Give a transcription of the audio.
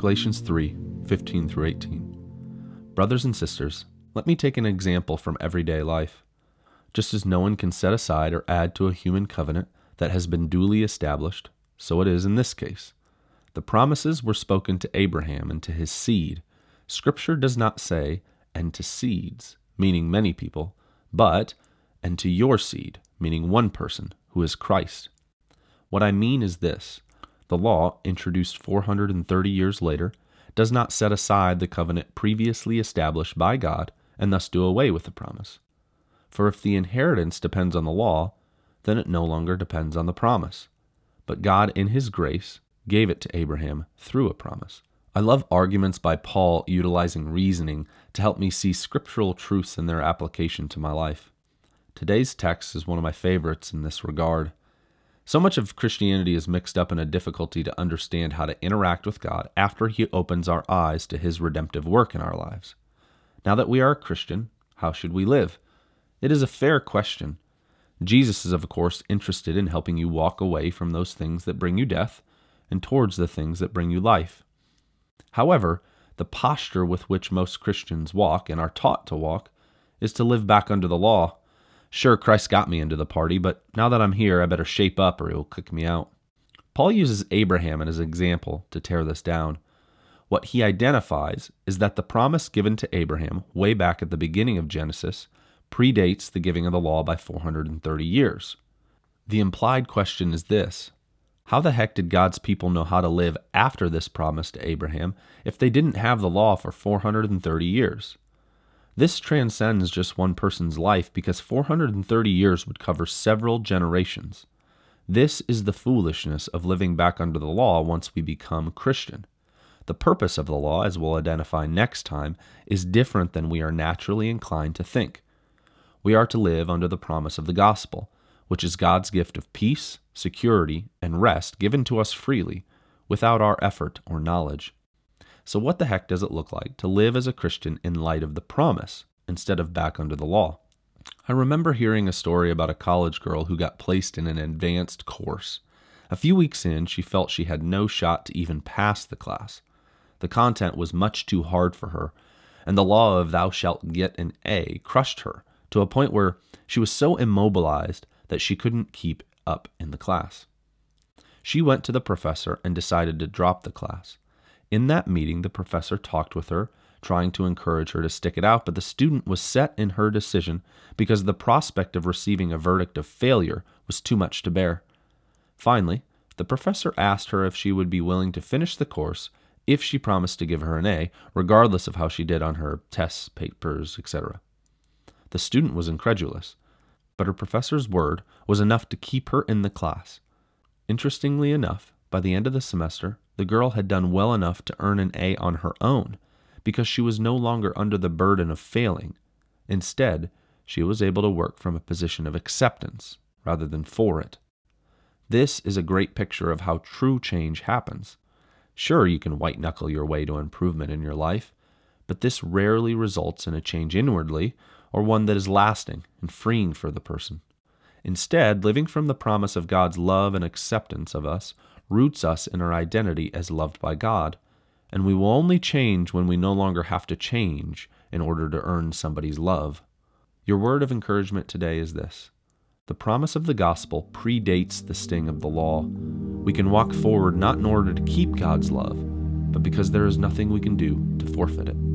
Galatians 3 15 through 18. Brothers and sisters, let me take an example from everyday life. Just as no one can set aside or add to a human covenant that has been duly established, so it is in this case. The promises were spoken to Abraham and to his seed. Scripture does not say, and to seeds, meaning many people, but, and to your seed, meaning one person, who is Christ. What I mean is this the law, introduced 430 years later, does not set aside the covenant previously established by God and thus do away with the promise. For if the inheritance depends on the law, then it no longer depends on the promise. But God, in His grace, gave it to Abraham through a promise. I love arguments by Paul utilizing reasoning to help me see scriptural truths in their application to my life. Today's text is one of my favorites in this regard. So much of Christianity is mixed up in a difficulty to understand how to interact with God after He opens our eyes to His redemptive work in our lives. Now that we are a Christian, how should we live? It is a fair question. Jesus is, of course, interested in helping you walk away from those things that bring you death and towards the things that bring you life. However, the posture with which most Christians walk and are taught to walk is to live back under the law. Sure, Christ got me into the party, but now that I'm here, I better shape up or he will kick me out. Paul uses Abraham as an example to tear this down. What he identifies is that the promise given to Abraham way back at the beginning of Genesis predates the giving of the law by 430 years. The implied question is this How the heck did God's people know how to live after this promise to Abraham if they didn't have the law for 430 years? This transcends just one person's life because 430 years would cover several generations. This is the foolishness of living back under the law once we become Christian. The purpose of the law, as we'll identify next time, is different than we are naturally inclined to think. We are to live under the promise of the gospel, which is God's gift of peace, security, and rest given to us freely, without our effort or knowledge. So, what the heck does it look like to live as a Christian in light of the promise instead of back under the law? I remember hearing a story about a college girl who got placed in an advanced course. A few weeks in, she felt she had no shot to even pass the class. The content was much too hard for her, and the law of thou shalt get an A crushed her to a point where she was so immobilized that she couldn't keep up in the class. She went to the professor and decided to drop the class. In that meeting, the professor talked with her, trying to encourage her to stick it out, but the student was set in her decision because the prospect of receiving a verdict of failure was too much to bear. Finally, the professor asked her if she would be willing to finish the course if she promised to give her an A, regardless of how she did on her tests, papers, etc. The student was incredulous, but her professor's word was enough to keep her in the class. Interestingly enough, by the end of the semester, the girl had done well enough to earn an A on her own because she was no longer under the burden of failing. Instead, she was able to work from a position of acceptance rather than for it. This is a great picture of how true change happens. Sure, you can white knuckle your way to improvement in your life, but this rarely results in a change inwardly or one that is lasting and freeing for the person. Instead, living from the promise of God's love and acceptance of us roots us in our identity as loved by God, and we will only change when we no longer have to change in order to earn somebody's love. Your word of encouragement today is this the promise of the gospel predates the sting of the law. We can walk forward not in order to keep God's love, but because there is nothing we can do to forfeit it.